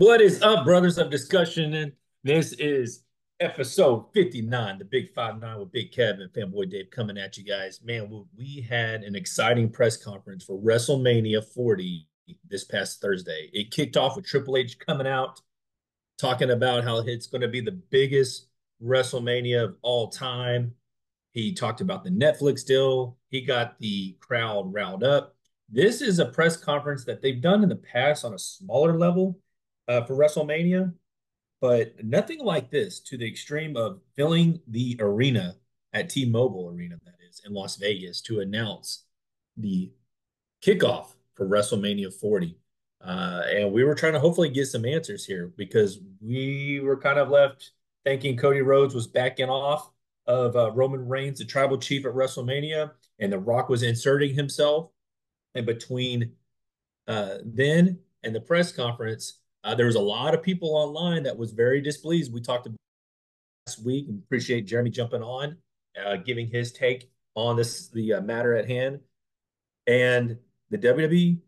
What is up, brothers of discussion? And this is episode 59, the Big Five Nine with Big Kevin, Fanboy Dave coming at you guys. Man, we had an exciting press conference for WrestleMania 40 this past Thursday. It kicked off with Triple H coming out, talking about how it's going to be the biggest WrestleMania of all time. He talked about the Netflix deal. He got the crowd riled up. This is a press conference that they've done in the past on a smaller level uh, for WrestleMania, but nothing like this to the extreme of filling the arena at T-Mobile Arena, that is, in Las Vegas, to announce the kickoff for WrestleMania 40. Uh, and we were trying to hopefully get some answers here because we were kind of left thinking Cody Rhodes was backing off of uh, Roman Reigns, the tribal chief at WrestleMania, and The Rock was inserting himself. And between uh, then and the press conference, uh, there was a lot of people online that was very displeased. We talked about last week and appreciate Jeremy jumping on, uh, giving his take on this the uh, matter at hand. And the WWE,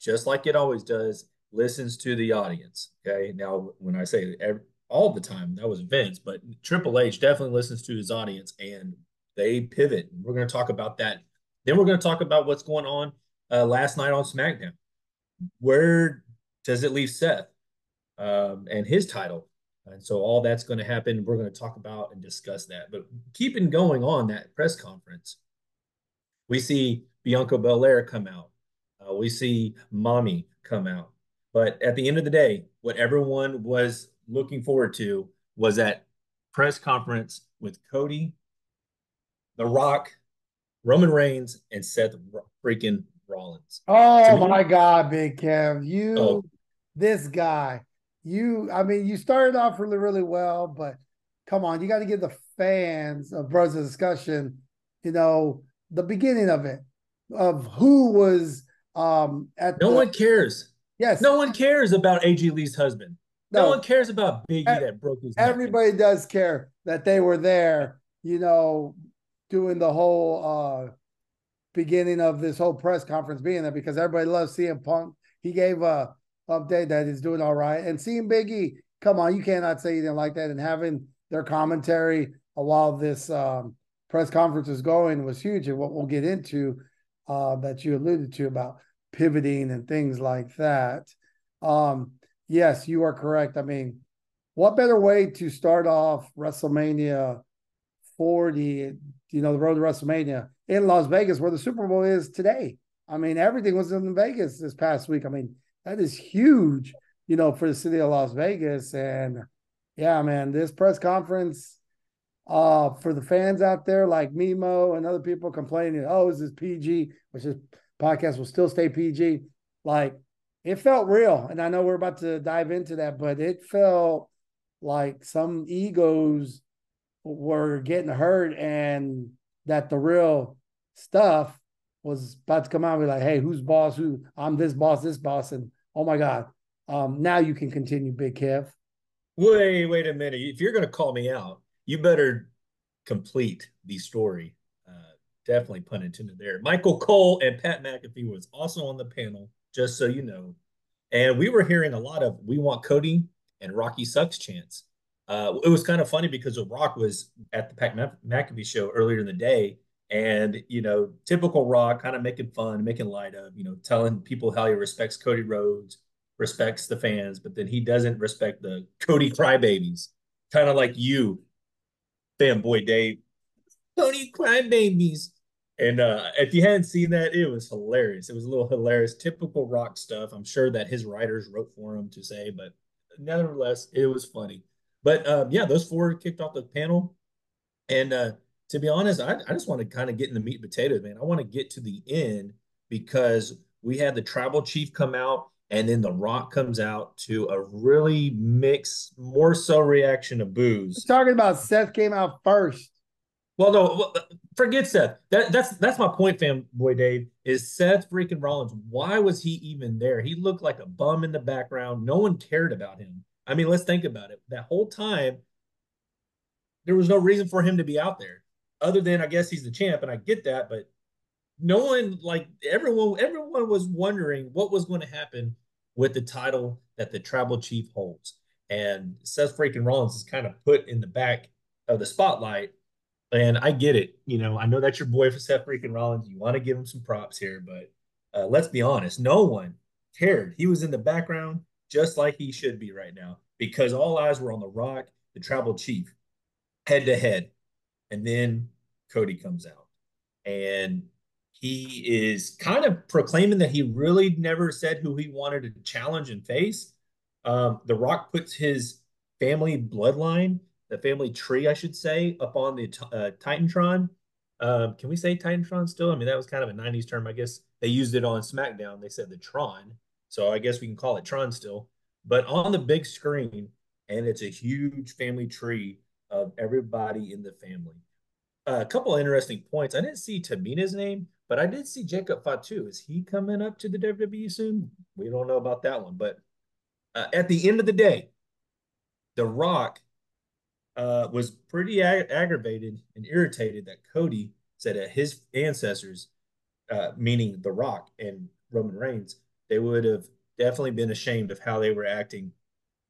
just like it always does, listens to the audience. Okay. Now, when I say every, all the time, that was Vince, but Triple H definitely listens to his audience and they pivot. We're going to talk about that. Then we're going to talk about what's going on uh, last night on SmackDown. Where does it leave Seth? Um, and his title. And so all that's going to happen. We're going to talk about and discuss that. But keeping going on that press conference, we see Bianca Belair come out. Uh, we see Mami come out. But at the end of the day, what everyone was looking forward to was that press conference with Cody, The Rock, Roman Reigns, and Seth freaking Rollins. Oh my God, Big Kev, you, oh. this guy you I mean you started off really really well, but come on, you got to give the fans of Brothers Discussion, you know, the beginning of it of who was um at no the, one cares. Yes, no one cares about AJ Lee's husband. No, no one cares about Biggie that broke his. Everybody neck. does care that they were there. You know, doing the whole uh beginning of this whole press conference being there because everybody loves CM Punk. He gave a update that is doing all right. And seeing Biggie, come on, you cannot say anything like that. And having their commentary while this um, press conference is going was huge. And what we'll get into uh, that you alluded to about pivoting and things like that. Um, yes, you are correct. I mean, what better way to start off WrestleMania 40, you know, the road to WrestleMania in Las Vegas, where the Super Bowl is today? I mean, everything was in Vegas this past week. I mean, that is huge, you know, for the city of Las Vegas. And yeah, man, this press conference uh for the fans out there like Mimo and other people complaining, oh, is this PG, which is podcast will still stay PG. Like it felt real. And I know we're about to dive into that, but it felt like some egos were getting hurt and that the real stuff was about to come out and be like, hey, who's boss? Who I'm this boss, this boss, and oh my god. Um, now you can continue, Big Kev. Wait, wait a minute. If you're gonna call me out, you better complete the story. Uh, definitely pun intended there. Michael Cole and Pat McAfee was also on the panel, just so you know. And we were hearing a lot of "We want Cody" and "Rocky sucks" chants. Uh, it was kind of funny because Rock was at the Pat McAfee show earlier in the day, and you know typical rock kind of making fun making light of you know telling people how he respects cody rhodes respects the fans but then he doesn't respect the cody crybabies. Kind of like you fanboy dave. Cody crybabies. And uh if you hadn't seen that it was hilarious. It was a little hilarious. Typical rock stuff. I'm sure that his writers wrote for him to say but nevertheless it was funny. But um yeah those four kicked off the panel. And uh to be honest, I, I just want to kind of get in the meat and potatoes, man. I want to get to the end because we had the tribal chief come out and then the rock comes out to a really mixed, more so reaction of booze. talking about Seth came out first. Well, no, forget Seth. That, that's that's my point, fam boy Dave. Is Seth freaking Rollins? Why was he even there? He looked like a bum in the background. No one cared about him. I mean, let's think about it. That whole time, there was no reason for him to be out there other than I guess he's the champ, and I get that, but no one like everyone everyone was wondering what was going to happen with the title that the tribal chief holds. And Seth freaking Rollins is kind of put in the back of the spotlight. And I get it. You know, I know that's your boy for Seth freaking Rollins. You want to give him some props here, but uh, let's be honest, no one cared. He was in the background just like he should be right now because all eyes were on The Rock, the tribal chief, head to head. And then Cody comes out and he is kind of proclaiming that he really never said who he wanted to challenge and face. Um, the Rock puts his family bloodline, the family tree, I should say, up on the uh, Titantron. Um, can we say Titantron still? I mean, that was kind of a 90s term. I guess they used it on SmackDown. They said the Tron. So I guess we can call it Tron still. But on the big screen, and it's a huge family tree of everybody in the family. Uh, a couple of interesting points. I didn't see Tamina's name, but I did see Jacob Fatu. Is he coming up to the WWE soon? We don't know about that one. But uh, at the end of the day, The Rock uh, was pretty ag- aggravated and irritated that Cody said that his ancestors, uh, meaning The Rock and Roman Reigns, they would have definitely been ashamed of how they were acting.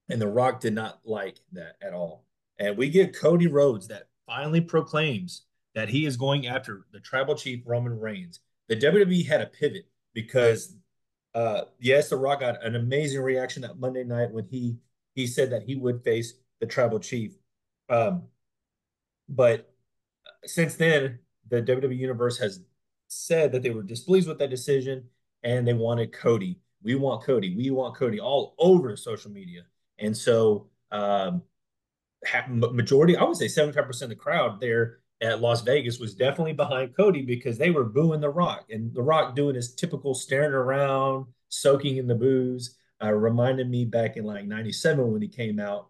And The Rock did not like that at all. And we get Cody Rhodes that finally proclaims that he is going after the tribal chief Roman Reigns. The WWE had a pivot because uh yes, The Rock got an amazing reaction that Monday night when he he said that he would face the tribal chief. Um but since then the WWE universe has said that they were displeased with that decision and they wanted Cody. We want Cody. We want Cody all over social media. And so um majority, I would say 75% of the crowd there at Las Vegas was definitely behind Cody because they were booing The Rock and The Rock doing his typical staring around, soaking in the booze. Uh, reminded me back in like 97 when he came out,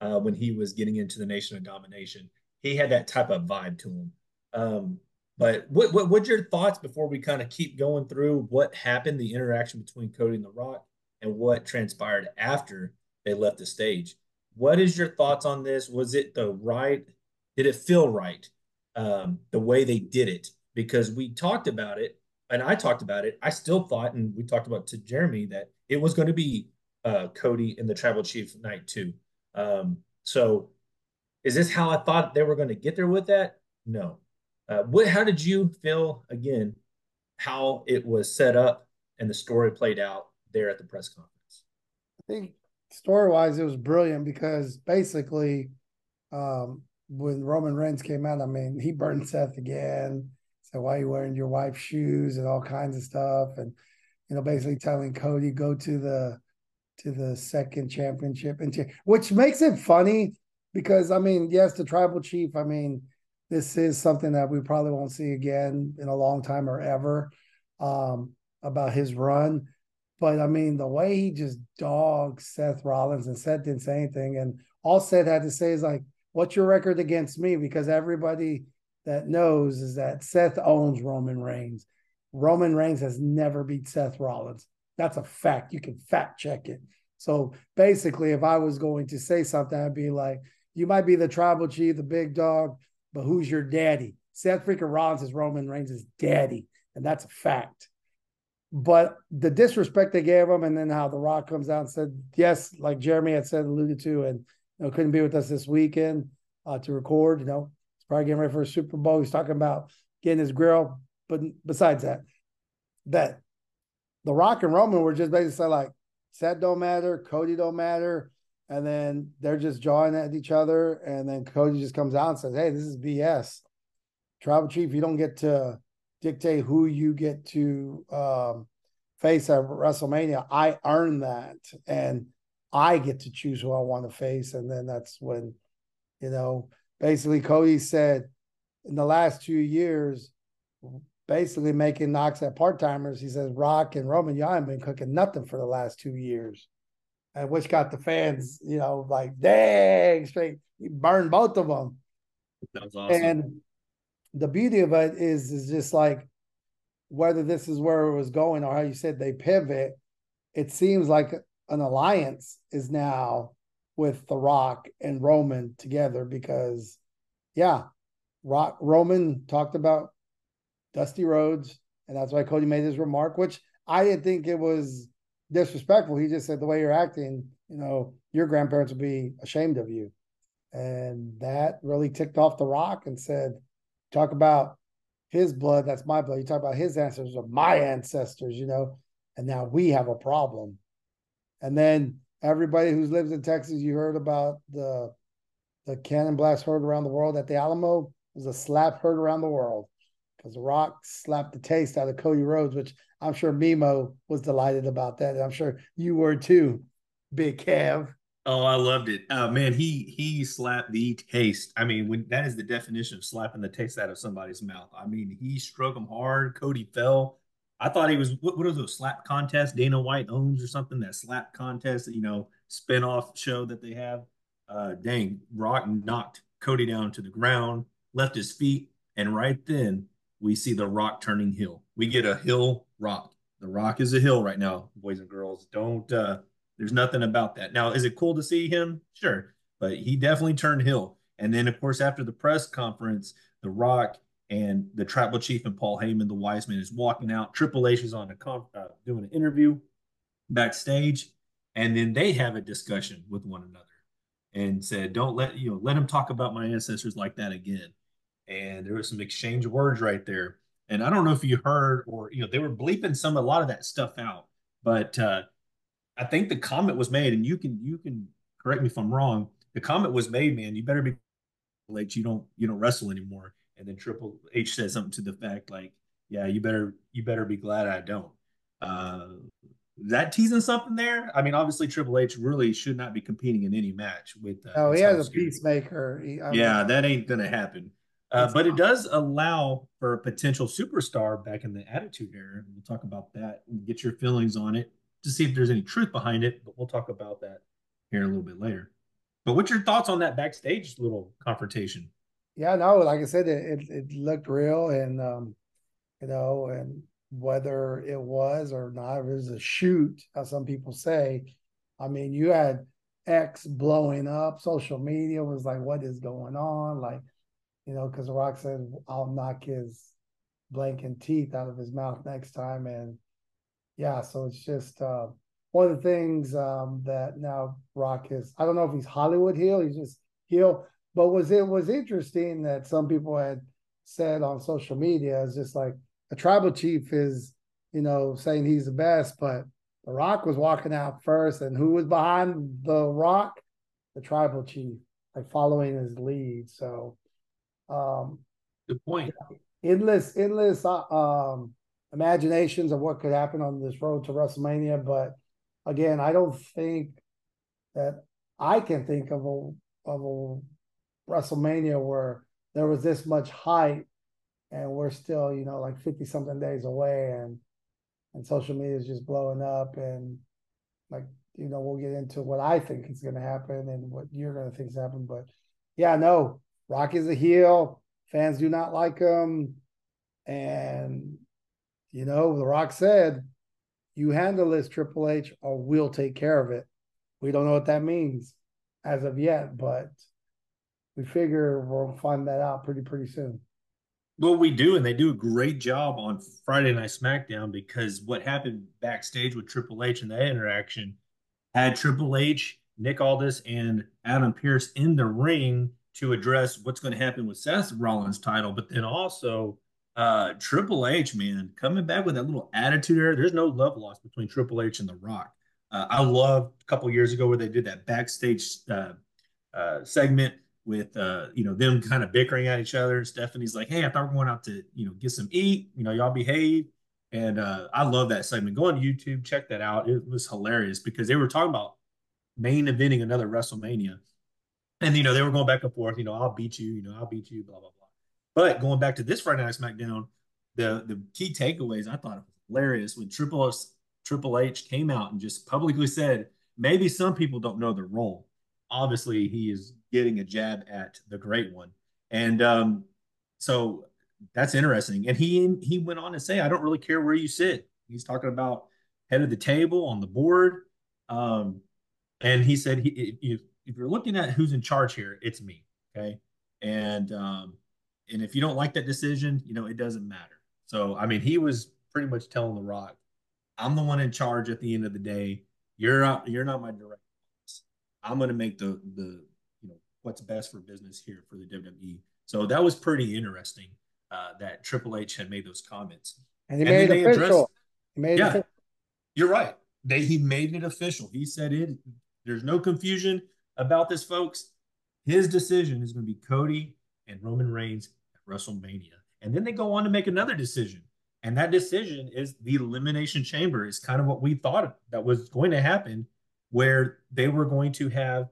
uh, when he was getting into the Nation of Domination. He had that type of vibe to him. Um, but what, what what's your thoughts before we kind of keep going through what happened, the interaction between Cody and The Rock, and what transpired after they left the stage? What is your thoughts on this? Was it the right? Did it feel right? um, the way they did it because we talked about it and I talked about it. I still thought, and we talked about to Jeremy that it was going to be uh, Cody and the Tribal Chief night two. Um, so, is this how I thought they were going to get there with that? No. Uh, what? How did you feel again? How it was set up and the story played out there at the press conference? I think story wise, it was brilliant because basically, um, when Roman Reigns came out, I mean, he burned Seth again. Said, why are you wearing your wife's shoes and all kinds of stuff. And, you know, basically telling Cody, go to the to the second championship and which makes it funny because I mean, yes, the tribal chief, I mean, this is something that we probably won't see again in a long time or ever um, about his run. But I mean, the way he just dogged Seth Rollins and Seth didn't say anything. And all Seth had to say is like, what's your record against me? Because everybody that knows is that Seth owns Roman Reigns. Roman Reigns has never beat Seth Rollins. That's a fact. You can fact check it. So basically, if I was going to say something, I'd be like, you might be the tribal chief, the big dog, but who's your daddy? Seth freaking Rollins is Roman Reigns' daddy. And that's a fact. But the disrespect they gave him, and then how The Rock comes out and said, yes, like Jeremy had said, alluded to, and know, couldn't be with us this weekend uh, to record. You know, he's probably getting ready for a Super Bowl. He's talking about getting his grill. But besides that, that the Rock and Roman were just basically like, Seth don't matter, Cody don't matter. And then they're just jawing at each other. And then Cody just comes out and says, Hey, this is BS. Tribal Chief, you don't get to dictate who you get to um, face at WrestleMania. I earn that. And I get to choose who I want to face. And then that's when, you know, basically Cody said in the last two years, basically making knocks at part timers, he says Rock and Roman, you haven't been cooking nothing for the last two years. And which got the fans, you know, like, dang, straight, he burned both of them. That was awesome. And the beauty of it is, is just like whether this is where it was going or how you said they pivot, it seems like an alliance is now with The Rock and Roman together because, yeah, Rock Roman talked about Dusty Rhodes, and that's why Cody made his remark, which I didn't think it was disrespectful. He just said the way you're acting, you know, your grandparents would be ashamed of you. And that really ticked off The Rock and said, talk about his blood, that's my blood. You talk about his ancestors are my ancestors, you know, and now we have a problem. And then everybody who lives in Texas, you heard about the the cannon blast heard around the world at the Alamo was a slap heard around the world because Rock slapped the taste out of Cody Rhodes, which I'm sure Mimo was delighted about that. And I'm sure you were too, Big Kev. Oh, I loved it. Uh, man, he he slapped the taste. I mean, when that is the definition of slapping the taste out of somebody's mouth. I mean, he struck him hard. Cody fell. I thought he was what, what are those slap contests Dana White owns or something? That slap contest, you know, spinoff show that they have. Uh, dang, Rock knocked Cody down to the ground, left his feet, and right then we see the Rock turning heel. We get a heel Rock. The Rock is a heel right now, boys and girls. Don't uh, there's nothing about that. Now, is it cool to see him? Sure. But he definitely turned heel. And then, of course, after the press conference, The Rock and the tribal chief and Paul Heyman, the wise man, is walking out. Triple H is on a uh, doing an interview backstage, and then they have a discussion with one another and said, "Don't let you know, let him talk about my ancestors like that again." And there was some exchange of words right there. And I don't know if you heard or you know they were bleeping some a lot of that stuff out, but uh, I think the comment was made, and you can you can correct me if I'm wrong. The comment was made, man. You better be H. You don't you don't wrestle anymore. And then Triple H said something to the fact like, yeah, you better you better be glad I don't. Uh, that teasing something there? I mean, obviously Triple H really should not be competing in any match with. Uh, oh, he has a pacemaker. He, yeah, that ain't gonna happen. Uh, but it does allow for a potential superstar back in the Attitude Era. We'll talk about that and get your feelings on it to see if there's any truth behind it, but we'll talk about that here a little bit later. But what's your thoughts on that backstage little confrontation? Yeah, no, like I said, it it, it looked real, and um, you know, and whether it was or not, it was a shoot, as some people say. I mean, you had X blowing up, social media was like, what is going on? Like, you know, because Rock said, I'll knock his blanking teeth out of his mouth next time. And yeah, so it's just uh, one of the things um, that now Rock is. I don't know if he's Hollywood heel, he's just heel. But was it was interesting that some people had said on social media is just like a tribal chief is, you know, saying he's the best, but the Rock was walking out first, and who was behind the Rock? The tribal chief, like following his lead. So, um, good point. Endless, endless. Uh, um, imaginations of what could happen on this road to WrestleMania. But again, I don't think that I can think of a of a WrestleMania where there was this much hype and we're still, you know, like 50 something days away and and social media is just blowing up and like you know we'll get into what I think is going to happen and what you're going to think is happening, but yeah no Rock is a heel fans do not like him and you know, The Rock said, you handle this, Triple H, or we'll take care of it. We don't know what that means as of yet, but we figure we'll find that out pretty, pretty soon. Well, we do, and they do a great job on Friday Night SmackDown because what happened backstage with Triple H and that interaction had Triple H, Nick Aldis, and Adam Pearce in the ring to address what's going to happen with Seth Rollins' title, but then also uh, Triple H, man, coming back with that little attitude there. There's no love lost between Triple H and The Rock. Uh, I loved a couple years ago where they did that backstage uh, uh, segment with uh, you know them kind of bickering at each other. Stephanie's like, "Hey, I thought we are going out to you know get some eat. You know, y'all behave." And uh, I love that segment. Go on YouTube, check that out. It was hilarious because they were talking about main eventing another WrestleMania, and you know they were going back and forth. You know, I'll beat you. You know, I'll beat you. Blah blah blah. But going back to this Friday Night SmackDown, the the key takeaways I thought it was hilarious when Triple H, Triple H came out and just publicly said maybe some people don't know the role. Obviously, he is getting a jab at the great one, and um, so that's interesting. And he he went on to say, I don't really care where you sit. He's talking about head of the table on the board, um, and he said he if if you're looking at who's in charge here, it's me. Okay, and um, and if you don't like that decision, you know, it doesn't matter. So, I mean, he was pretty much telling The Rock, I'm the one in charge at the end of the day. You're not, you're not my direct. Boss. I'm going to make the the you know what's best for business here for the WWE. So that was pretty interesting uh, that Triple H had made those comments. And he and made it official. Made yeah, it you're right. They he made it official. He said it. There's no confusion about this, folks. His decision is going to be Cody and Roman Reigns WrestleMania. And then they go on to make another decision. And that decision is the Elimination Chamber, is kind of what we thought that was going to happen, where they were going to have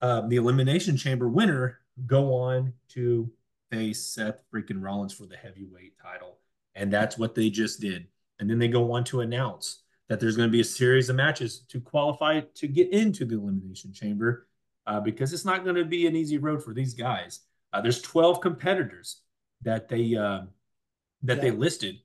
um, the Elimination Chamber winner go on to face Seth freaking Rollins for the heavyweight title. And that's what they just did. And then they go on to announce that there's going to be a series of matches to qualify to get into the Elimination Chamber uh, because it's not going to be an easy road for these guys. Uh, there's 12 competitors that they uh, that yeah. they listed,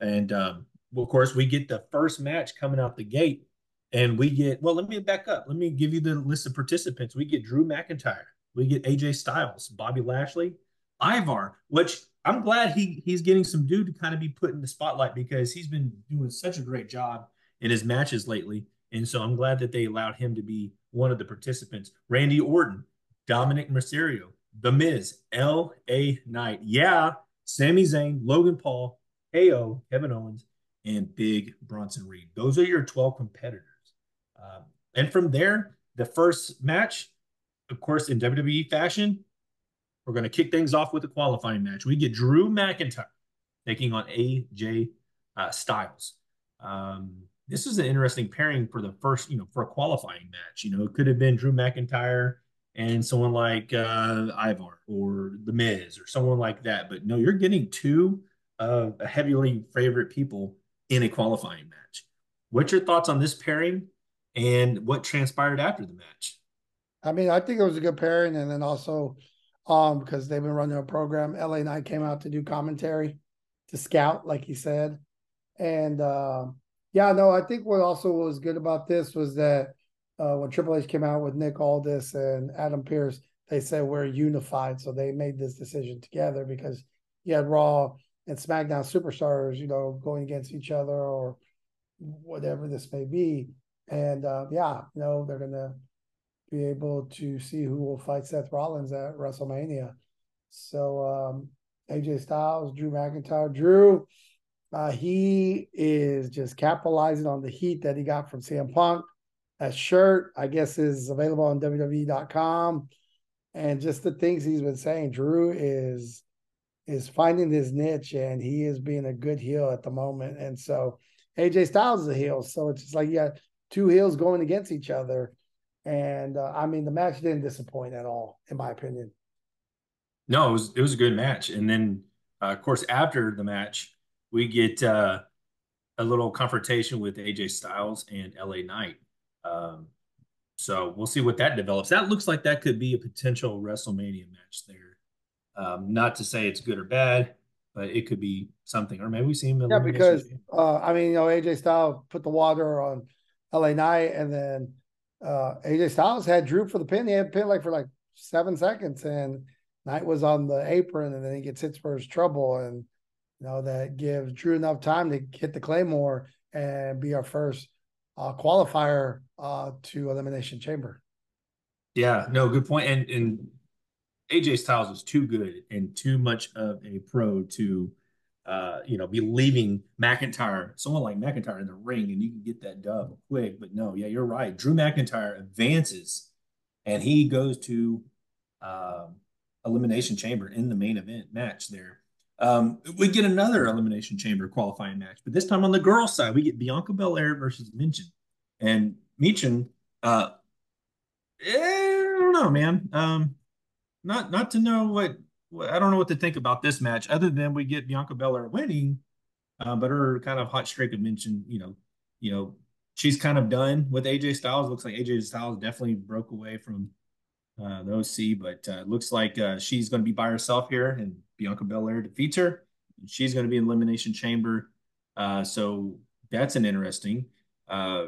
and um, well, of course we get the first match coming out the gate, and we get well. Let me back up. Let me give you the list of participants. We get Drew McIntyre, we get AJ Styles, Bobby Lashley, Ivar, which I'm glad he he's getting some dude to kind of be put in the spotlight because he's been doing such a great job in his matches lately. And so I'm glad that they allowed him to be one of the participants. Randy Orton, Dominic Mysterio, The Miz, L.A. Knight. Yeah, Sami Zayn, Logan Paul, KO, Kevin Owens, and Big Bronson Reed. Those are your 12 competitors. Um, and from there, the first match, of course, in WWE fashion, we're going to kick things off with a qualifying match. We get Drew McIntyre taking on AJ uh, Styles. Um, this is an interesting pairing for the first, you know, for a qualifying match. You know, it could have been Drew McIntyre and someone like uh, Ivar or The Miz or someone like that. But no, you're getting two of uh, heavily favorite people in a qualifying match. What's your thoughts on this pairing and what transpired after the match? I mean, I think it was a good pairing, and then also um, because they've been running a program. LA Knight came out to do commentary to scout, like he said, and uh, yeah, no, I think what also was good about this was that uh, when Triple H came out with Nick Aldis and Adam Pearce, they said we're unified. So they made this decision together because you had Raw and SmackDown superstars, you know, going against each other or whatever this may be. And uh, yeah, you know, they're going to be able to see who will fight Seth Rollins at WrestleMania. So um, AJ Styles, Drew McIntyre, Drew uh, he is just capitalizing on the heat that he got from CM Punk. That shirt, I guess, is available on WWE.com. And just the things he's been saying, Drew is is finding his niche and he is being a good heel at the moment. And so AJ Styles is a heel. So it's just like you got two heels going against each other. And uh, I mean, the match didn't disappoint at all, in my opinion. No, it was it was a good match. And then, uh, of course, after the match, we get uh, a little confrontation with AJ Styles and LA Knight. Um, so we'll see what that develops. That looks like that could be a potential WrestleMania match there. Um, not to say it's good or bad, but it could be something. Or maybe we see him. Yeah, because uh, I mean, you know, AJ Styles put the water on LA Knight, and then uh, AJ Styles had Drew for the pin. He had pin like for like seven seconds, and Knight was on the apron, and then he gets hit for his trouble, and you know, that gives Drew enough time to hit the Claymore and be our first uh, qualifier uh, to Elimination Chamber. Yeah, no, good point. And and AJ Styles was too good and too much of a pro to, uh, you know, be leaving McIntyre, someone like McIntyre in the ring, and you can get that dub quick. But no, yeah, you're right. Drew McIntyre advances, and he goes to uh, Elimination Chamber in the main event match there. Um, we get another Elimination Chamber qualifying match, but this time on the girls' side, we get Bianca Belair versus Michin. And Michin, uh, eh, I don't know, man. Um, not not to know what, what, I don't know what to think about this match, other than we get Bianca Belair winning, uh, but her kind of hot streak of Michin, you know, you know, she's kind of done with AJ Styles. Looks like AJ Styles definitely broke away from uh, the OC, but uh, looks like uh, she's going to be by herself here, and Bianca Belair defeats her. She's going to be in Elimination Chamber. Uh, so that's an interesting uh,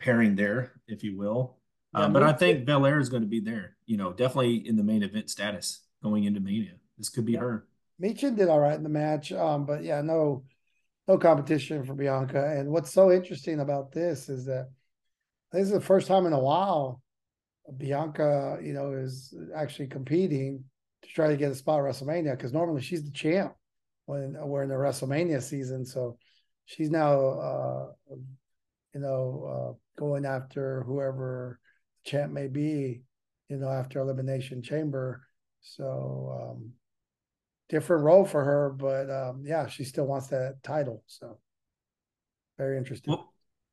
pairing there, if you will. Yeah, um, but I think Belair is going to be there, you know, definitely in the main event status going into Mania. This could be yeah. her. Michin did all right in the match. Um, but yeah, no, no competition for Bianca. And what's so interesting about this is that this is the first time in a while Bianca, you know, is actually competing to try to get a spot WrestleMania because normally she's the champ when we're in the WrestleMania season. So she's now, uh, you know, uh, going after whoever champ may be, you know, after Elimination Chamber. So um, different role for her, but um, yeah, she still wants that title. So very interesting. Well,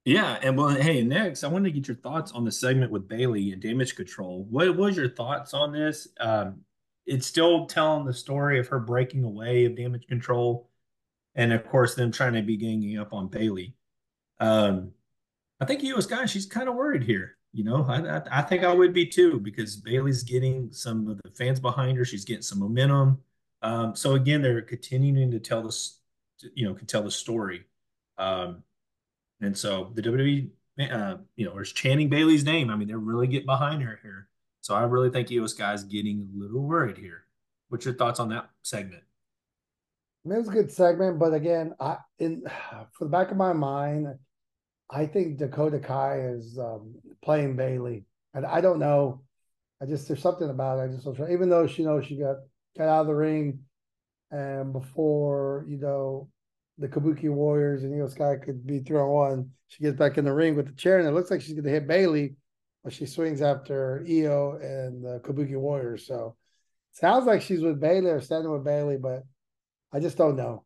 yeah, and well, hey, next I wanted to get your thoughts on the segment with Bayley and Damage Control. What was your thoughts on this? Um, it's still telling the story of her breaking away of Damage Control, and of course them trying to be ganging up on Bayley. Um, I think Iyo Sky, she's kind of worried here. You know, I, I, I think I would be too because Bayley's getting some of the fans behind her. She's getting some momentum. Um, so again, they're continuing to tell this, you know, can tell the story. Um, and so the WWE, uh, you know, is chanting Bayley's name. I mean, they're really getting behind her here. So I really think Iyo Sky's getting a little worried here. What's your thoughts on that segment? I mean, it was a good segment, but again, I in for the back of my mind, I think Dakota Kai is um, playing Bayley, and I don't know. I just there's something about it. I just even though she knows she got got out of the ring, and before you know the Kabuki Warriors and Iyo Sky could be thrown one, she gets back in the ring with the chair, and it looks like she's going to hit Bayley, but she swings after Iyo and the Kabuki Warriors. So sounds like she's with Bayley or standing with Bayley, but I just don't know.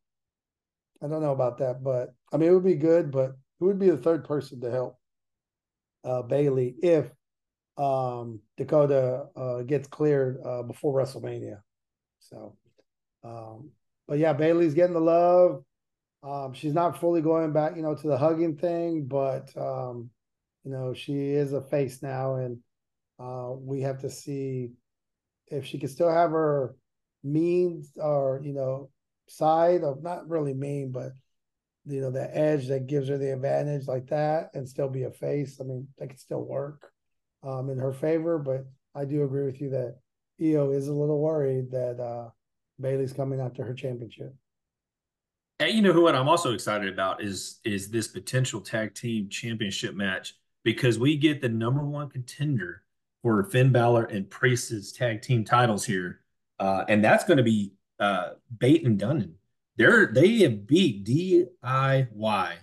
I don't know about that, but I mean, it would be good, but who would be the third person to help uh, Bayley if um, Dakota uh, gets cleared uh, before WrestleMania? So, um, but yeah, Bayley's getting the love. Um, she's not fully going back, you know, to the hugging thing, but um, you know, she is a face now, and uh, we have to see if she can still have her mean or you know side of not really mean, but you know the edge that gives her the advantage like that, and still be a face. I mean, that could still work um, in her favor, but I do agree with you that Iyo is a little worried that uh, Bayley's coming after her championship. And you know who what I'm also excited about is is this potential tag team championship match because we get the number one contender for Finn Balor and Priest's tag team titles here, uh, and that's going to be uh, Bate and Dunne. They're they have beat DIY,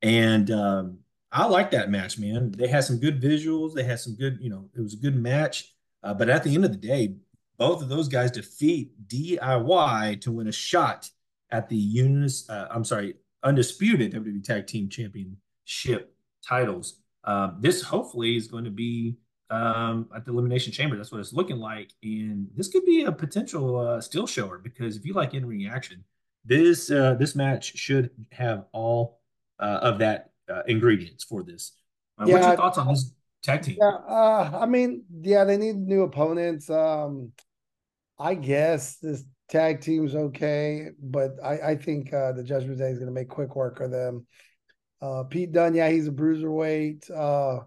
and um, I like that match, man. They had some good visuals. They had some good, you know, it was a good match. Uh, but at the end of the day, both of those guys defeat DIY to win a shot at the Unis, uh, I'm sorry, undisputed WWE Tag Team Championship titles. Um, this hopefully is going to be um, at the Elimination Chamber. That's what it's looking like, and this could be a potential uh, still shower because if you like in reaction, this uh, this match should have all uh, of that uh, ingredients for this. Uh, yeah, what's your thoughts on this tag team? Yeah, uh, I mean, yeah, they need new opponents. Um, I guess this tag team's okay, but I, I think uh, the Judgment Day is going to make quick work of them. Uh, Pete Dunne, yeah, he's a bruiserweight, uh,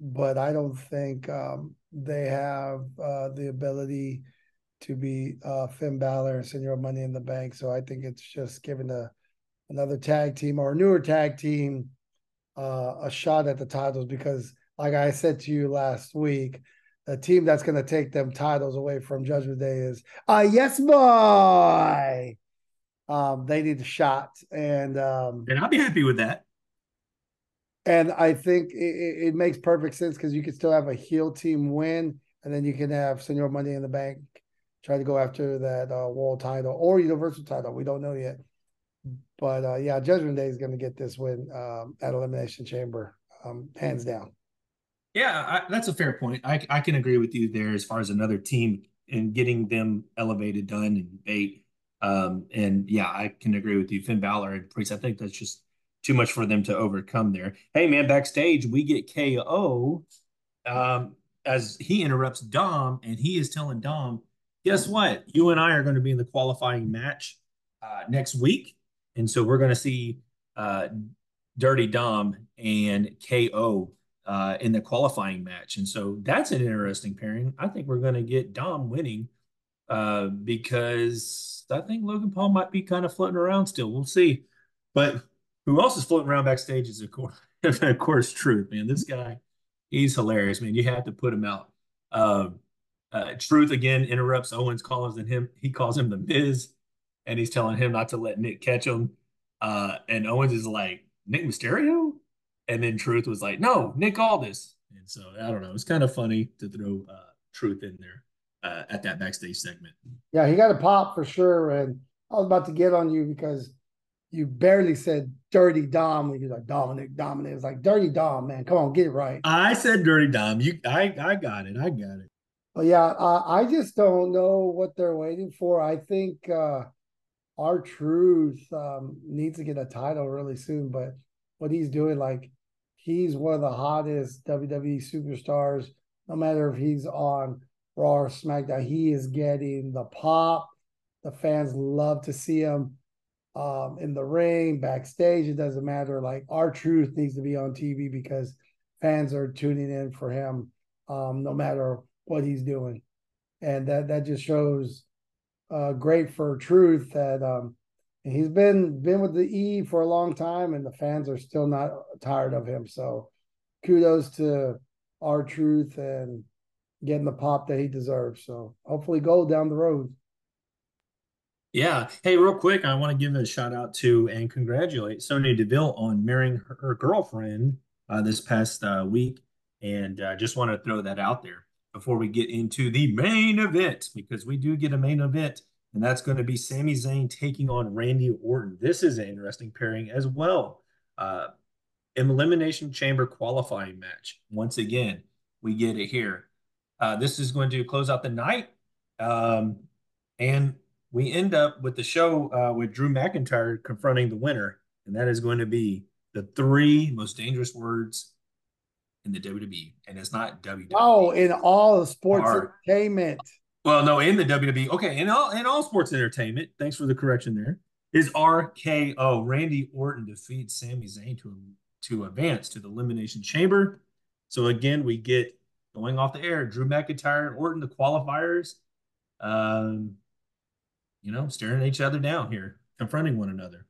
but I don't think um, they have uh, the ability to be uh, Finn Balor and Senor Money in the Bank. So I think it's just giving a another tag team or a newer tag team uh, a shot at the titles because, like I said to you last week, a team that's going to take them titles away from Judgment Day is uh yes boy. Um, they need a shot, and um, and I'll be happy with that. And I think it, it makes perfect sense because you can still have a heel team win, and then you can have Senor Money in the Bank try to go after that uh, world title or universal title. We don't know yet, but uh, yeah, Judgment Day is going to get this win um, at Elimination Chamber, um, hands down. Yeah, I, that's a fair point. I, I can agree with you there as far as another team and getting them elevated Dunne and Bate. Um, and yeah, I can agree with you. Finn Balor and Priest, I think that's just too much for them to overcome there. Hey, man, backstage, we get KO um, as he interrupts Dom, and he is telling Dom, guess what? You and I are going to be in the qualifying match uh, next week. And so we're going to see uh, Dirty Dom and KO uh, in the qualifying match. And so that's an interesting pairing. I think we're going to get Dom winning uh, because I think Logan Paul might be kind of floating around still. We'll see. But who else is floating around backstage is of course, of course, Truth, man. This guy, he's hilarious, man. You have to put him out. Um, uh, Truth again interrupts Owens, calls and him. He calls him the Miz, and he's telling him not to let Nick catch him. Uh, and Owens is like, Nick Mysterio, and then Truth was like, no, Nick Aldis. And so I don't know. It's kind of funny to throw uh, Truth in there uh, at that backstage segment. Yeah, he got a pop for sure. And I was about to get on you because you barely said Dirty Dom when you're like Dominic, Dominic. It's like Dirty Dom, man. Come on, get it right. I said Dirty Dom. You, I, I got it. I got it. But yeah, uh, I just don't know what they're waiting for. I think uh, R-Truth um, needs to get a title really soon. But what he's doing, like, he's one of the hottest WWE superstars. No matter if he's on Raw or SmackDown, he is getting the pop. The fans love to see him um, in the ring, backstage. It doesn't matter. Like R-Truth needs to be on TV because fans are tuning in for him, um, no matter what he's doing, and that that just shows uh, great for Truth that um, he's been been with the E for a long time, and the fans are still not tired of him. So kudos to R-Truth and getting the pop that he deserves. So hopefully, go down the road. Yeah. Hey, real quick, I want to give a shout out to and congratulate Sonya Deville on marrying her, her girlfriend uh, this past uh, week. And I uh, just want to throw that out there before we get into the main event, because we do get a main event, and that's going to be Sami Zayn taking on Randy Orton. This is an interesting pairing as well. Uh, Elimination Chamber qualifying match. Once again, we get it here. Uh, this is going to close out the night. Um, and we end up with the show uh, with Drew McIntyre confronting the winner, and that is going to be the three most dangerous words in the WWE, and it's not WWE. Oh, in all of sports entertainment. Well, no, in the WWE. Okay, in all in all sports entertainment. Thanks for the correction there. Is RKO Randy Orton defeats Sami Zayn to to advance to the Elimination Chamber. So again, we get going off the air. Drew McIntyre and Orton, the qualifiers. Um, you know, staring each other down here, confronting one another.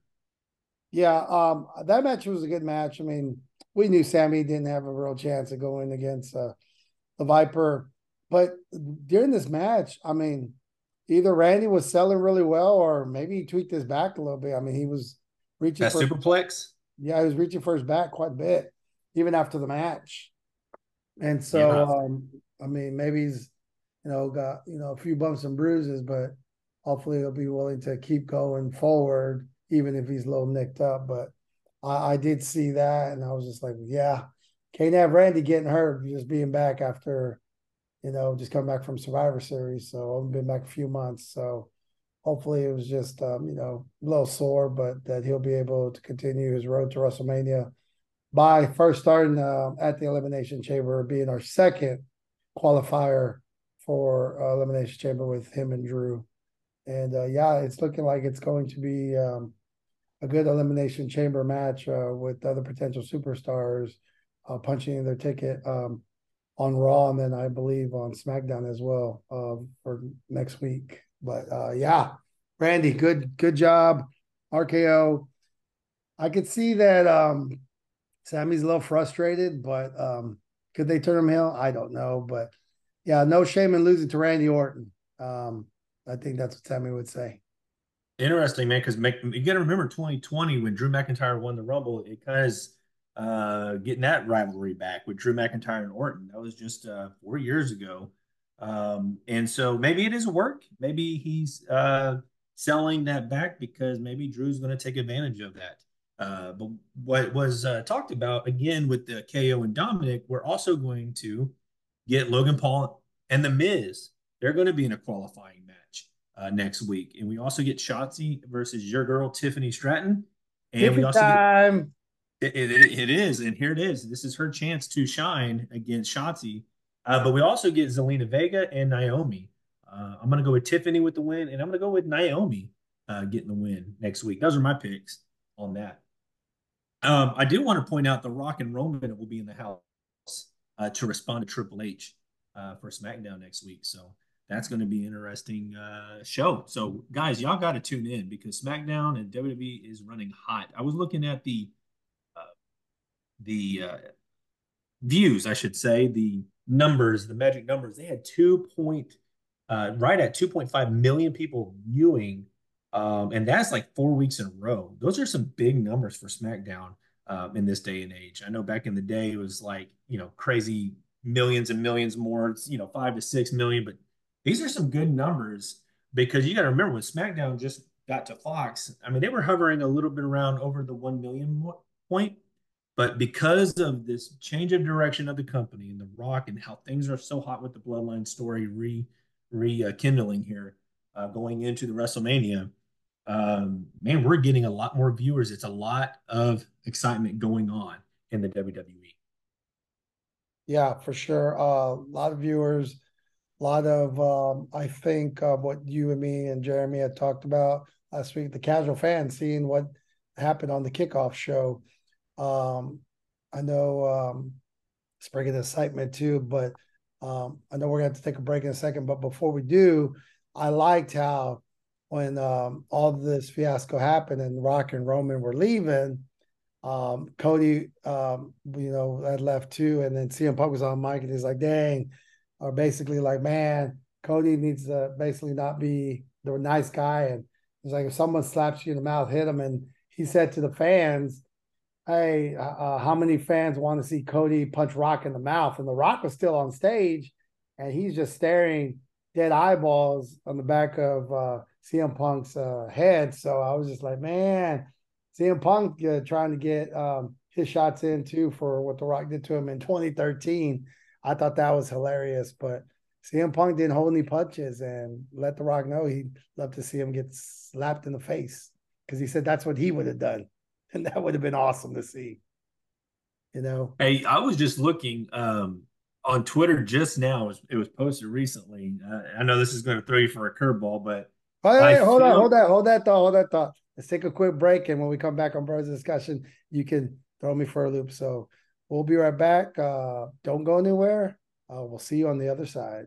Yeah, um, that match was a good match. I mean, we knew Sami didn't have a real chance of going against uh, the Viper, but during this match, I mean, either Randy was selling really well, or maybe he tweaked his back a little bit. I mean, he was reaching that for, superplex. Yeah, he was reaching for his back quite a bit, even after the match. And so, yeah. um, I mean, maybe he's, you know, got you know a few bumps and bruises, but hopefully he'll be willing to keep going forward, even if he's a little nicked up. But I, I did see that, and I was just like, yeah, can't have Randy getting hurt just being back after, you know, just coming back from Survivor Series. So I've been back a few months. So hopefully it was just, um, you know, a little sore, but that he'll be able to continue his road to WrestleMania by first starting uh, at the Elimination Chamber, being our second qualifier for uh, Elimination Chamber with him and Drew. And uh, yeah, it's looking like it's going to be um, a good elimination chamber match uh, with other potential superstars uh, punching in their ticket um, on Raw and then I believe on SmackDown as well uh, for next week. But uh, yeah, Randy, good good job, RKO. I could see that um, Sami's a little frustrated, but um, could they turn him heel? I don't know, but yeah, no shame in losing to Randy Orton. Um, I think that's what Sami would say. Interesting, man, because you got to remember 2020 when Drew McIntyre won the Rumble, it kind of uh, getting that rivalry back with Drew McIntyre and Orton. That was just uh, four years ago. Um, and so maybe it isn't work. Maybe he's uh, selling that back because maybe Drew's going to take advantage of that. Uh, but what was uh, talked about again with the KO and Dominic, we're also going to get Logan Paul and The Miz. They're going to be in a qualifying match uh, next week. And we also get Shotzi versus your girl Tiffany Stratton. And Tiffany we also time. It, it, it is, and here it is. This is her chance to shine against Shotzi. Uh, but we also get Zelina Vega and Naomi. Uh, I'm going to go with Tiffany with the win, and I'm going to go with Naomi uh, getting the win next week. Those are my picks on that. Um, I do want to point out the Rock and Roman will be in the house uh, to respond to Triple H uh, for SmackDown next week. So that's going to be an interesting uh, show. So, guys, y'all got to tune in because SmackDown and WWE is running hot. I was looking at the the uh, views, I should say, the numbers, the magic numbers. They had two point uh, right at 2.5 million people viewing, um, and that's like four weeks in a row. Those are some big numbers for SmackDown um, in this day and age. I know back in the day it was like you know crazy millions and millions more, you know, five to six million, but these are some good numbers because you got to remember when SmackDown just got to Fox, I mean, they were hovering a little bit around over the 1 million point. But because of this change of direction of the company and The Rock and how things are so hot with the Bloodline story re rekindling here, uh, going into the WrestleMania, um, man, we're getting a lot more viewers. It's a lot of excitement going on in the WWE. Yeah, for sure. Uh, a lot of viewers a lot of um, I think uh, what you and me and Jeremy had talked about last week, the casual fan seeing what happened on the kickoff show. Um, I know um, it's bringing excitement too, but um, I know we're going to have to take a break in a second. But before we do, I liked how when um, all this fiasco happened and Rock and Roman were leaving, um, Cody, um, you know, had left too, and then CM Punk was on mic, and he's like, "Dang, or basically like, man, Cody needs to basically not be the nice guy. And it's like, if someone slaps you in the mouth, hit him. And he said to the fans, hey, uh, uh, how many fans want to see Cody punch Rock in the mouth? And the Rock was still on stage and he's just staring dead eyeballs on the back of uh, CM Punk's uh, head. So I was just like, man, CM Punk uh, trying to get um, his shots in too for what The Rock did to him in 2013. I thought that was hilarious. But CM Punk didn't hold any punches and let The Rock know he'd love to see him get slapped in the face because he said that's what he would have done. And that would have been awesome to see. You know? Hey, I was just looking um, on Twitter just now. It was, it was posted recently. Uh, I know this is going to throw you for a curveball, but. Hey, hold feel... on, hold that, hold that thought, hold that thought. Let's take a quick break. And when we come back on Bros Discussion, you can throw me for a loop. So We'll be right back. Uh, don't go anywhere. Uh, we'll see you on the other side.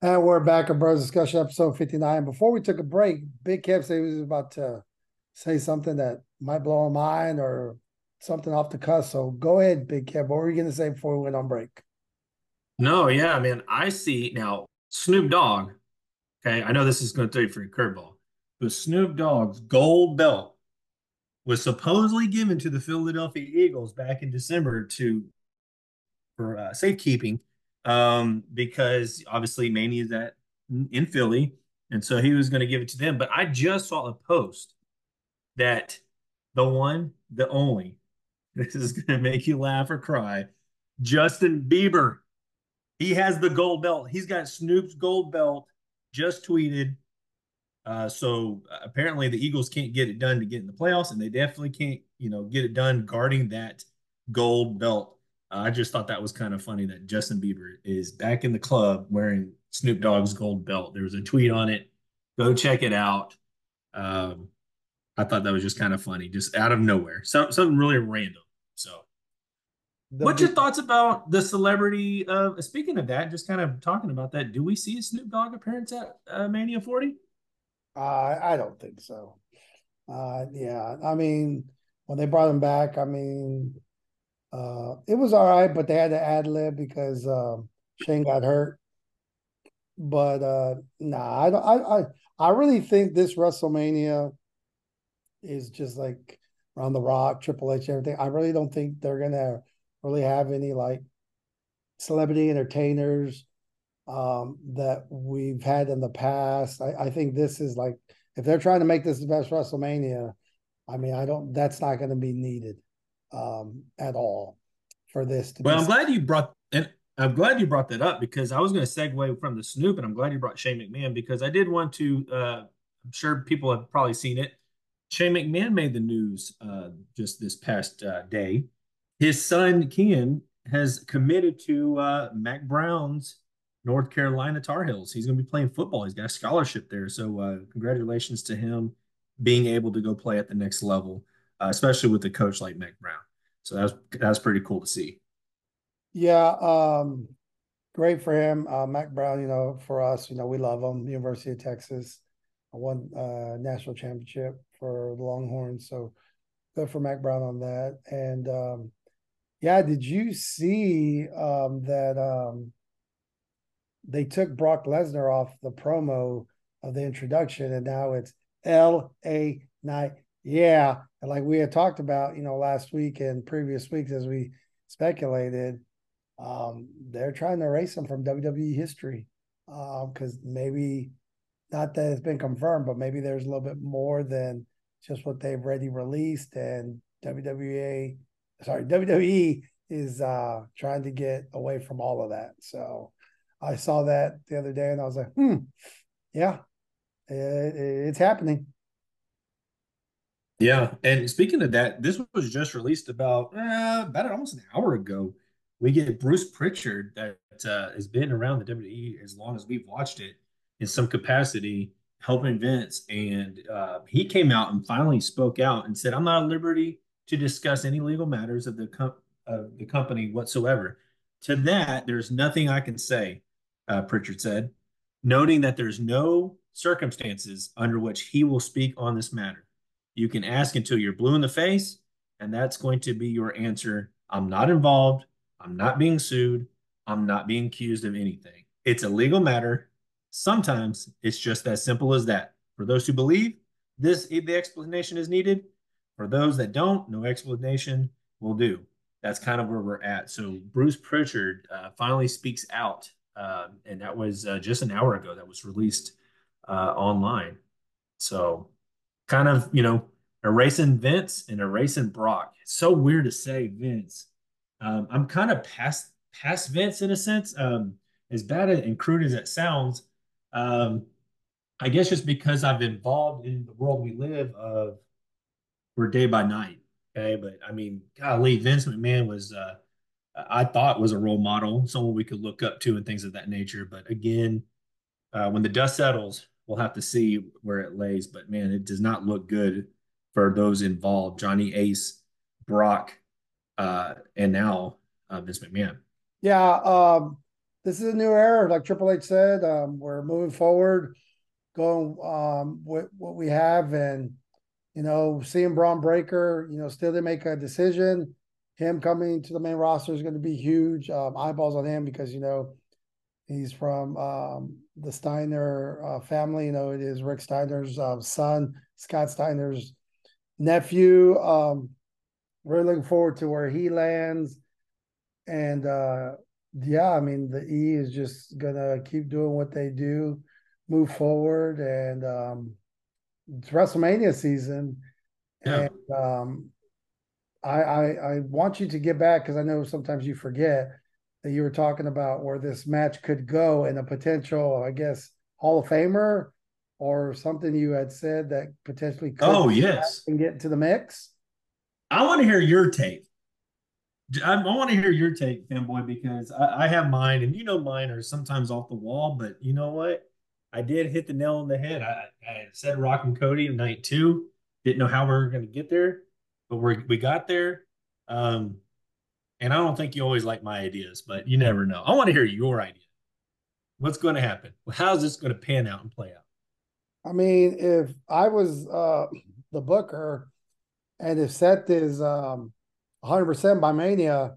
And we're back on Bros Discussion episode 59. Before we took a break, Big Kev said he was about to say something that might blow a mind or something off the cuff. So go ahead, Big Kev. What were you going to say before we went on break? No, yeah, man. I see now Snoop Dogg. Okay. I know this is going to throw you for a curveball, but Snoop Dogg's gold belt was supposedly given to the Philadelphia Eagles back in December to for uh, safekeeping um, because obviously Manny is at in Philly, and so he was going to give it to them. But I just saw a post that the one, the only, this is going to make you laugh or cry. Justin Bieber, he has the gold belt. He's got Snoop's gold belt. Just tweeted uh, so uh, apparently the Eagles can't get it done to get in the playoffs, and they definitely can't, you know, get it done guarding that gold belt. Uh, I just thought that was kind of funny that Justin Bieber is back in the club wearing Snoop Dogg's gold belt. There was a tweet on it. Go check it out. Um, I thought that was just kind of funny, just out of nowhere. Some, something really random. So, the what's your thoughts about the celebrity of? Speaking of that, just kind of talking about that. Do we see a Snoop Dogg appearance at uh, Mania 40? Uh, I don't think so. Uh, yeah, I mean, when they brought him back, I mean, uh, it was all right, but they had to ad lib because um, Shane got hurt. But uh, nah, I don't. I, I I really think this WrestleMania is just like around the Rock, Triple H, everything. I really don't think they're gonna really have any like celebrity entertainers um, that we've had in the past. I, I think this is like if they're trying to make this the best WrestleMania, I mean, I don't. That's not going to be needed um, at all for this. well, I'm glad you brought and I'm glad you brought that up because I was going to segue from the Snoop, and I'm glad you brought Shane McMahon because I did want to. Uh, I'm sure people have probably seen it. Shane McMahon made the news uh, just this past uh, day. His son Ken has committed to uh, Mack Brown's North Carolina Tar Heels. He's going to be playing football. He's got a scholarship there. So uh, congratulations to him being able to go play at the next level, uh, especially with a coach like Mack Brown. So that's that's pretty cool to see. Yeah, um, great for him. Uh, Mack Brown, you know, for us, you know, we love him. University of Texas, won uh, national championship for the Longhorns. So good for Mack Brown on that. And um, yeah, did you see um, that um, they took Brock Lesnar off the promo of the introduction, and now it's L A Night. Yeah, and like we had talked about, you know, last week and previous weeks as we speculated, um, they're trying to erase him from WWE history because um, maybe not that it's been confirmed, but maybe there's a little bit more than just what they've already released, and WWE, sorry, WWE is uh, trying to get away from all of that. So I saw that the other day, and I was like, hmm, yeah, it, it's happening. Yeah, and speaking of that, this was just released about uh, about almost an hour ago. We get Bruce Pritchard that uh, has been around the WWE as long as we've watched it in some capacity, helping Vince, and uh, he came out and finally spoke out and said, "I'm not at liberty to discuss any legal matters of the com- of the company whatsoever." To that, there's nothing I can say, uh, Pritchard said, noting that there's no circumstances under which he will speak on this matter. You can ask until you're blue in the face, and that's going to be your answer. I'm not involved. I'm not being sued. I'm not being accused of anything. It's a legal matter. Sometimes it's just as simple as that. For those who believe, this the explanation is needed. For those that don't, no explanation will do. That's kind of where we're at. So Bruce Pritchard uh, finally speaks out, uh, and that was uh, just an hour ago. That was released uh, online. So kind of, you know, erasing Vince and erasing Brock. It's so weird to say Vince. Um, I'm kind of past past Vince in a sense. Um, as bad and crude as it sounds, um, I guess just because I've involved in the world we live of we're day by night. Okay, but I mean, golly, Vince McMahon was uh, I thought was a role model, someone we could look up to and things of that nature. But again, uh, when the dust settles, we'll have to see where it lays. But man, it does not look good for those involved Johnny Ace, Brock, uh, and now uh, Vince McMahon. Yeah. Um, this is a new era. Like Triple H said, um, we're moving forward, going um, with what we have. And, you know, seeing Bron Breakker, you know, still to make a decision. Him coming to the main roster is going to be huge. Um, eyeballs on him because, you know, He's from um, the Steiner uh, family. You know, it is Rick Steiner's uh, son, Scott Steiner's nephew. Um, really looking forward to where he lands. And uh, yeah, I mean, the E is just gonna keep doing what they do, move forward, and um, it's WrestleMania season. Yeah. And um, I, I I want you to get back because I know sometimes you forget that you were talking about where this match could go and a potential, I guess, Hall of Famer or something you had said that potentially could oh yes and get into the mix. I want to hear your take. I, I want to hear your take, fanboy, because I, I, have mine, and you know mine are sometimes off the wall, but you know what? I did hit the nail on the head. I, I said Rock and Cody night two. Didn't know how we were going to get there, but we we got there. Um, and I don't think you always like my ideas, but you never know. I want to hear your idea. What's going to happen? How's this going to pan out and play out? I mean, if I was uh, the booker and if Seth is um, 100% by Mania,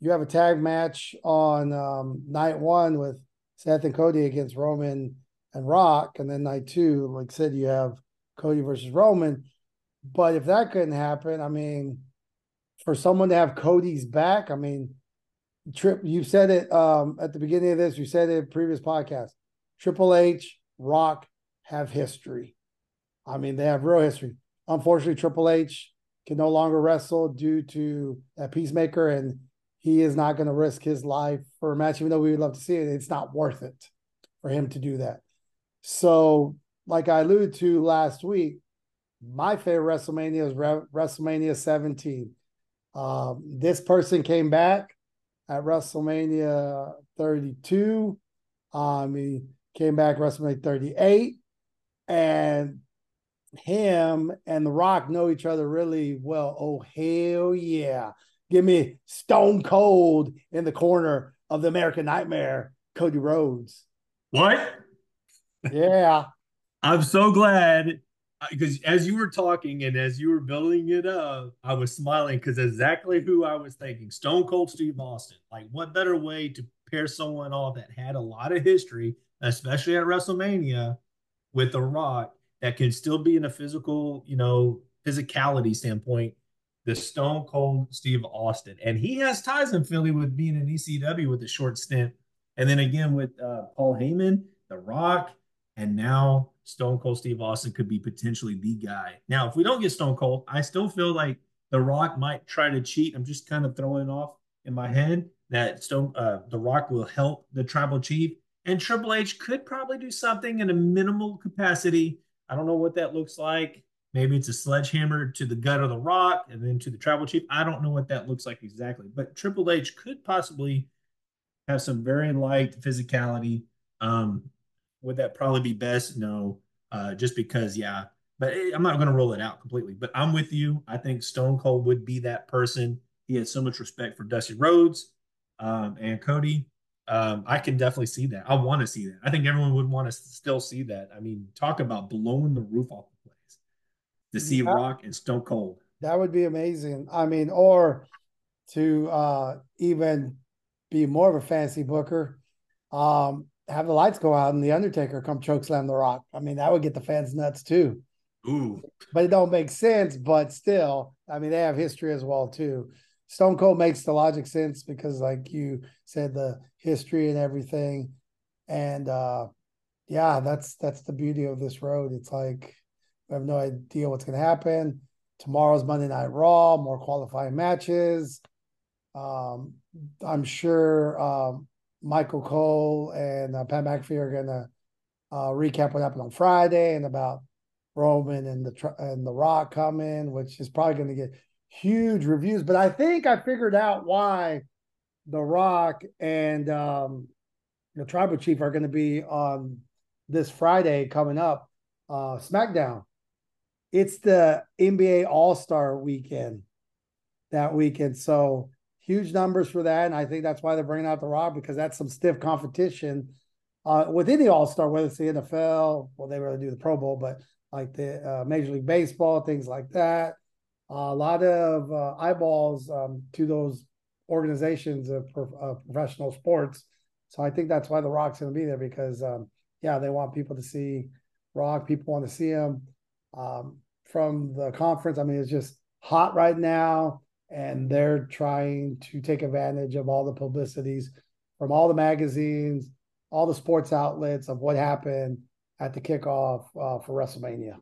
you have a tag match on um, night one with Seth and Cody against Roman and Rock. And then night two, like I said, you have Cody versus Roman. But if that couldn't happen, I mean, for someone to have Cody's back, I mean, Trip, you said it um, at the beginning of this. You said it previous podcast. Triple H, Rock have history. I mean, they have real history. Unfortunately, Triple H can no longer wrestle due to that pacemaker, and he is not going to risk his life for a match, even though we would love to see it. It's not worth it for him to do that. So, like I alluded to last week, my favorite WrestleMania is Re- WrestleMania 17. Um, this person came back at WrestleMania 32. Um, he came back WrestleMania 38, and him and The Rock know each other really well. Oh hell yeah! Give me Stone Cold in the corner of the American Nightmare, Cody Rhodes. What? Yeah. I'm so glad uh, because as you were talking and as you were building it up, I was smiling because exactly who I was thinking. Stone Cold Steve Austin. Like, what better way to pair someone off that had a lot of history, especially at WrestleMania, with The Rock that can still be in a physical, you know, physicality standpoint, the Stone Cold Steve Austin. And he has ties in Philly with being in ECW with a short stint. And then again with uh, Paul Heyman, The Rock, and now Stone Cold Steve Austin could be potentially the guy. Now, if we don't get Stone Cold, I still feel like The Rock might try to cheat. I'm just kind of throwing off in my head that Stone uh, The Rock will help the Tribal Chief, and Triple H could probably do something in a minimal capacity. I don't know what that looks like. Maybe it's a sledgehammer to the gut of the Rock and then to the Tribal Chief. I don't know what that looks like exactly, but Triple H could possibly have some very light physicality. Um, would that probably be best? No, uh, just because, yeah. But I'm not going to roll it out completely. But I'm with you. I think Stone Cold would be that person. He has so much respect for Dusty Rhodes um, and Cody. Um, I can definitely see that. I want to see that. I think everyone would want to still see that. I mean, talk about blowing the roof off the place to see yeah. Rock and Stone Cold. That would be amazing. I mean, or to uh, even be more of a fancy booker, um, have the lights go out and the Undertaker come choke slam the Rock. I mean, that would get the fans nuts too. Ooh, but it don't make sense. But still, I mean, they have history as well too. Stone Cold makes the logic sense because, like you said, the history and everything, and uh yeah, that's that's the beauty of this road. It's like we have no idea what's going to happen. Tomorrow's Monday Night Raw, more qualifying matches. Um, I'm sure um, Michael Cole and uh, Pat McAfee are going to uh, recap what happened on Friday and about Roman and the and the Rock coming, which is probably going to get huge reviews. But I think I figured out why the Rock and um, the Tribal Chief are going to be on this Friday coming up, uh, SmackDown. It's the NBA All Star Weekend that weekend, so huge numbers for that. And I think that's why they're bringing out the Rock because that's some stiff competition uh, within the All Star, whether it's the NFL, well, they really do the Pro Bowl, but like the uh, Major League Baseball, things like that. A lot of uh, eyeballs um, to those organizations of, of, professional sports. So I think that's why the Rock's going to be there because, um, yeah, they want people to see Rock. People want to see him um, from the conference. I mean, it's just hot right now and they're trying to take advantage of all the publicities from all the magazines, all the sports outlets of what happened at the kickoff uh, for WrestleMania.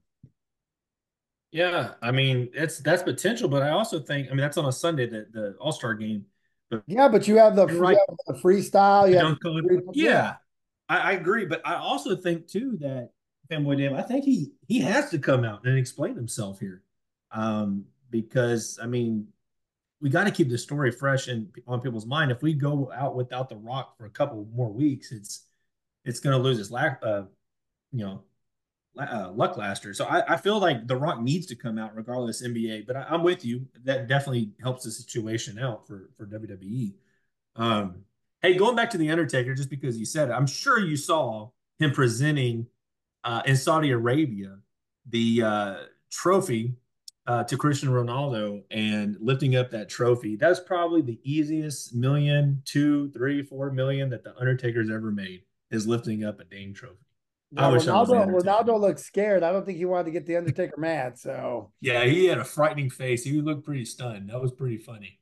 Yeah, I mean that's that's potential, but I also think I mean that's on a Sunday that the All Star game. But yeah, but you have the, right. you have the freestyle. You have free, yeah, yeah. I, I, agree, but I also think too that Fanboy Dave, I think he he has to come out and explain himself here, um, because I mean we got to keep the story fresh and on people's mind. If we go out without the Rock for a couple more weeks, it's it's going to lose its lack, uh, you know, uh, luck laster. So I, I, feel like the Rock needs to come out regardless NBA. But I, am with you. That definitely helps the situation out for for WWE. Um, hey, going back to the Undertaker, just because you said it, I'm sure you saw him presenting uh, in Saudi Arabia the uh, trophy uh, to Cristiano Ronaldo and lifting up that trophy. That's probably the easiest million, two, three, four million that the Undertaker's ever made is lifting up a Dame trophy. Yeah, I wish Ronaldo, I was Ronaldo looked scared. I don't think he wanted to get the Undertaker mad. So yeah, he had a frightening face. He looked pretty stunned. That was pretty funny.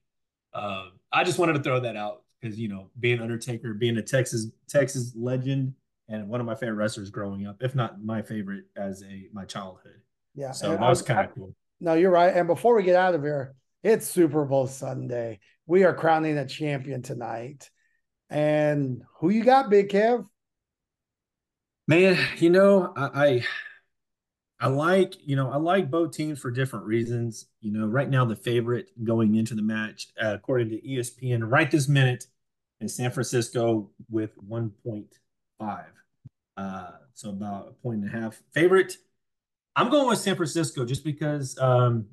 Um, I just wanted to throw that out because you know, being Undertaker, being a Texas Texas legend, and one of my favorite wrestlers growing up, if not my favorite as a my childhood. Yeah, so that was kind of cool. No, you're right. And before we get out of here, it's Super Bowl Sunday. We are crowning a champion tonight. And who you got, Big Kev? Man, you know, I, I like, you know, I like both teams for different reasons. You know, right now the favorite going into the match, uh, according to ESPN, right this minute, is San Francisco with 1.5. Uh, so about a point and a half. Favorite I'm going with San Francisco just because um,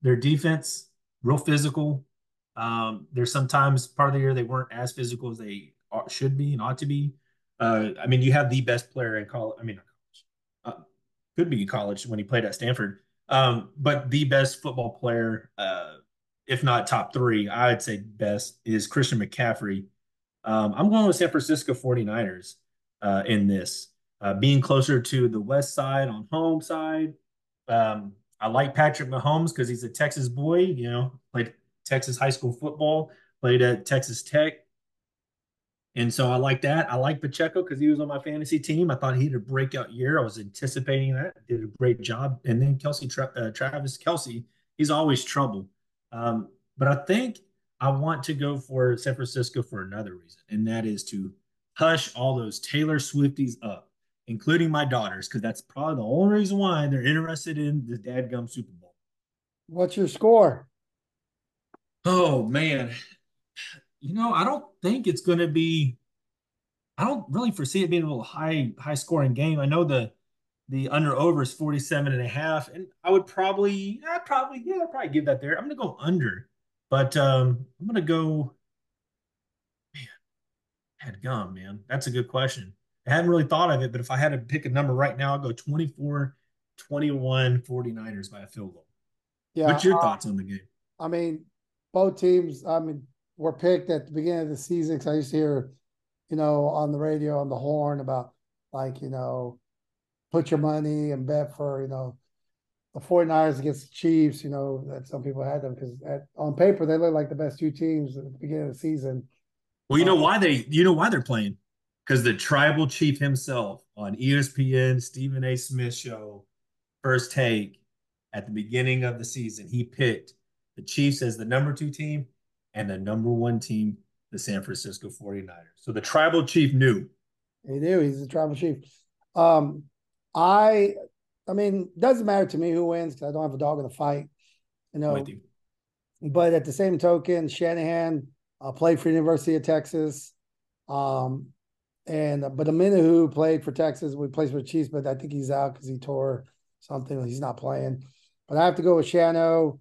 their defense, real physical. Um, there's sometimes part of the year they weren't as physical as they should be and ought to be. Uh, I mean, you have the best player in college. I mean, uh, could be college when he played at Stanford, um, but the best football player, uh, if not top three, I would say best is Christian McCaffrey. Um, I'm going with San Francisco 49ers uh, in this, uh, being closer to the west side on home side. Um, I like Patrick Mahomes because he's a Texas boy, you know, played Texas high school football, played at Texas Tech. And so I like that. I like Pacheco because he was on my fantasy team. I thought he had a breakout year. I was anticipating that. Did a great job. And then Kelce, uh, Travis Kelce, he's always trouble. Um, but I think I want to go for San Francisco for another reason, and that is to hush all those Taylor Swifties up, including my daughters, because that's probably the only reason why they're interested in the dadgum Super Bowl. What's your score? Oh man, you know, I don't think it's going to be. I don't really foresee it being a little high high scoring game. I know the the under over is 47 and a half, and I would probably, I probably, yeah, I'd probably give that there. I'm going to go under, but um, I'm going to go. Man, had gum, man. That's a good question. I hadn't really thought of it, but if I had to pick a number right now, I'll go 24 21 49ers by a field goal. Yeah. What's your uh, thoughts on the game? I mean, both teams, I mean, were picked at the beginning of the season because I used to hear, you know, on the radio on the horn about like, you know, put your money and bet for, you know, the 49ers against the Chiefs, you know, that some people had them because on paper they look like the best two teams at the beginning of the season. Well, you know um, why they you know why they're playing? Because the tribal chief himself on ESPN Stephen A. Smith show, first take at the beginning of the season, he picked the Chiefs as the number two team and the number one team, the San Francisco 49ers. So the tribal chief knew. He knew he's the tribal chief. Um, I I mean, doesn't matter to me who wins because I don't have a dog in the fight. You know. You. But at the same token, Shanahan uh, played for University of Texas. Um, and but Omenihu played for Texas. We played for Chiefs, but I think he's out because he tore something. He's not playing. But I have to go with Shano.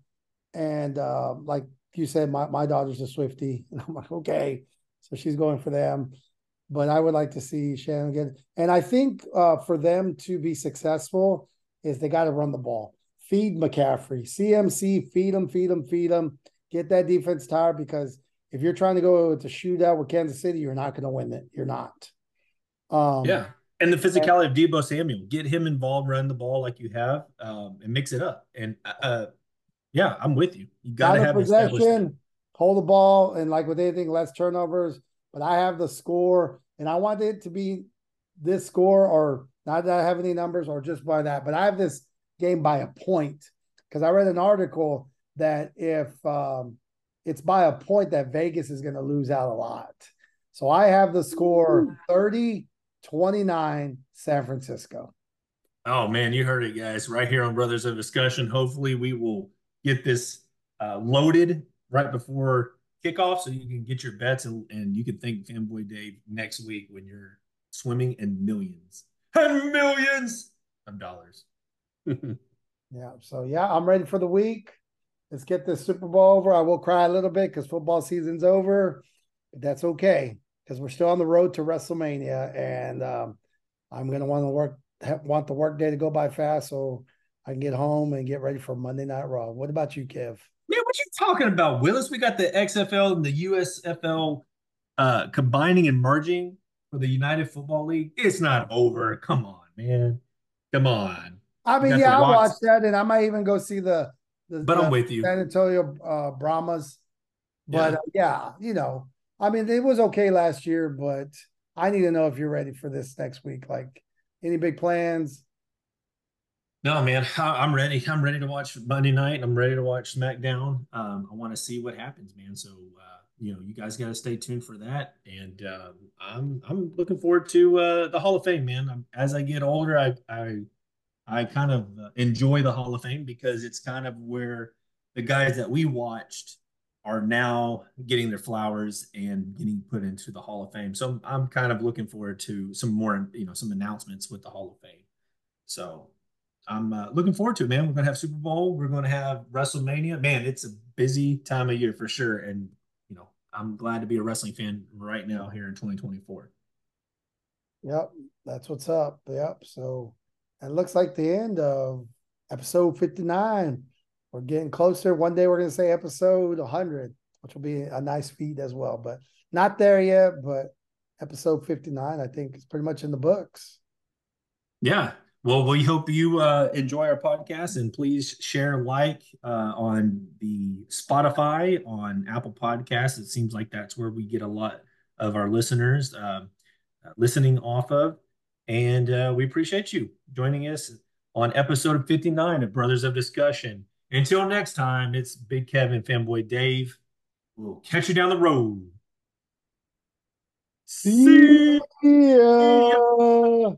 And uh, like you said, my, my daughter's a Swifty. And I'm like, okay. So she's going for them. But I would like to see Shannon get and I think uh, for them to be successful is they got to run the ball. Feed McCaffrey. CMC, feed him, feed him, feed him. Get that defense tired because if you're trying to go with a shootout with Kansas City, you're not going to win it. You're not. Um, yeah. And the physicality and, of Deebo Samuel, get him involved, run the ball like you have, um, and mix it up. And uh, yeah, I'm with you. You got to have possession, hold the ball, and like with anything, less turnovers. But I have the score, and I want it to be this score, or not that I have any numbers, or just by that. But I have this game by a point because I read an article that if um, it's by a point, that Vegas is going to lose out a lot. So I have the score 30 29 San Francisco. Oh man, you heard it, guys, right here on Brothers of Discussion. Hopefully, we will get this uh, loaded right before kickoff so you can get your bets and, and you can thank Fanboy Dave next week when you're swimming in millions and millions of dollars. yeah. So, yeah, I'm ready for the week. Let's get this Super Bowl over. I will cry a little bit because football season's over, but that's okay because we're still on the road to WrestleMania, and um, I'm going to want to work want the work day to go by fast. So I can get home and get ready for Monday Night Raw. What about you, Kev? Man, what you talking about, Willis? We got the XFL and the USFL uh, combining and merging for the United Football League. It's not over. Come on, man. Come on. I mean, yeah, watch that, and I might even go see the. the but the I'm with you, San Antonio uh, Brahmas. But yeah. Uh, yeah, you know, I mean, it was okay last year, but I need to know if you're ready for this next week. Like, any big plans? No, man, I'm ready. I'm ready to watch Monday night. I'm ready to watch SmackDown. Um, I want to see what happens, man. So, uh, you know, you guys got to stay tuned for that. And uh, I'm I'm looking forward to uh, the Hall of Fame, man. I'm, as I get older, I I I kind of uh, enjoy the Hall of Fame because it's kind of where the guys that we watched are now getting their flowers and getting put into the Hall of Fame. So I'm kind of looking forward to some more, you know, some announcements with the Hall of Fame. So I'm uh, looking forward to it, man. We're gonna have Super Bowl. We're gonna have WrestleMania. Man, it's a busy time of year for sure. And you know, I'm glad to be a wrestling fan right now here in 2024. Yep, that's what's up. Yep. So it looks like the end of episode 59. We're getting closer. One day we're gonna say episode 100, which will be a nice feat as well. But not there yet. But episode 59, I think, is pretty much in the books. Yeah, well, we hope you uh, enjoy our podcast and please share, like uh, on the Spotify, on Apple Podcasts. It seems like that's where we get a lot of our listeners uh, listening off of. And uh, we appreciate you joining us on episode 59 of Brothers of Discussion. Until next time, it's Big Kevin, Fanboy Dave. We'll catch you down the road. See ya.